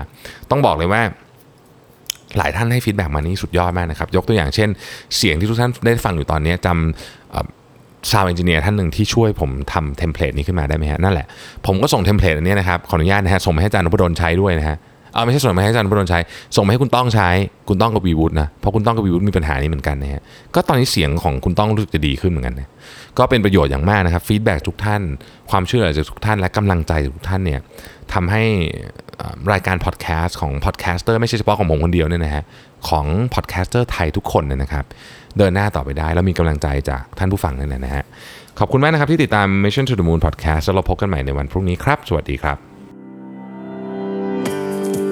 ต้องบอกเลยว่าหลายท่านให้ feedback มานี่สุดยอดมากนะครับ ยกตัวอย่างเช่น เสียงที่ทุกท่านได้ฟังอยู่ตอนนี้จำ sound engineer ท่านหนึ่งที่ช่วยผมทำ template นี้ขึ้นมาได้ไหมฮะนั่นแหละผมก็ส่ง template อันนี้นะครับขออนุญาตนะฮะส่งมาให้อาจารย์นพดลใช้ด้วยนะฮะ เอาไม่ใช่ส่งมาให้อาจารย์นพดลใช้ ส่งมาให้คุณต้องใช้ คุณต้องกับวีวูดนะ เพราะคุณต้องกับวีวูดมีปัญหานี้เหมือนกันนะฮะ ก็ตอนนี้เสียงของคุณต้องรู้สึกจะดีขึ้นเหมือนกันนะ ก็เป็นประโยชน์อย่างมากนะครับ feedback ทุกท่าน ความช่วยเหลือจากทุกท่าน และกำลังใจจากทุกท่านเนี่ยทำให้รายการพอดแคสต์ของ podcaster ไม่ใช่เฉพาะของผมคนเดียวเนี่ยนะฮะ ของ podcaster ไทยทุกคนเนี่ยนะครับ เดินหน้าต่อไปได้แล้วมีกำลังใจจากท่านผู้ฟังเนี่ยนะฮะ ขอบคุณมากนะครับที่ติดตาม Mission to the Moon Podcast แล้วเราพบกันใหม่ในวันพรุ่งนี้ครับ สวัสดีครับ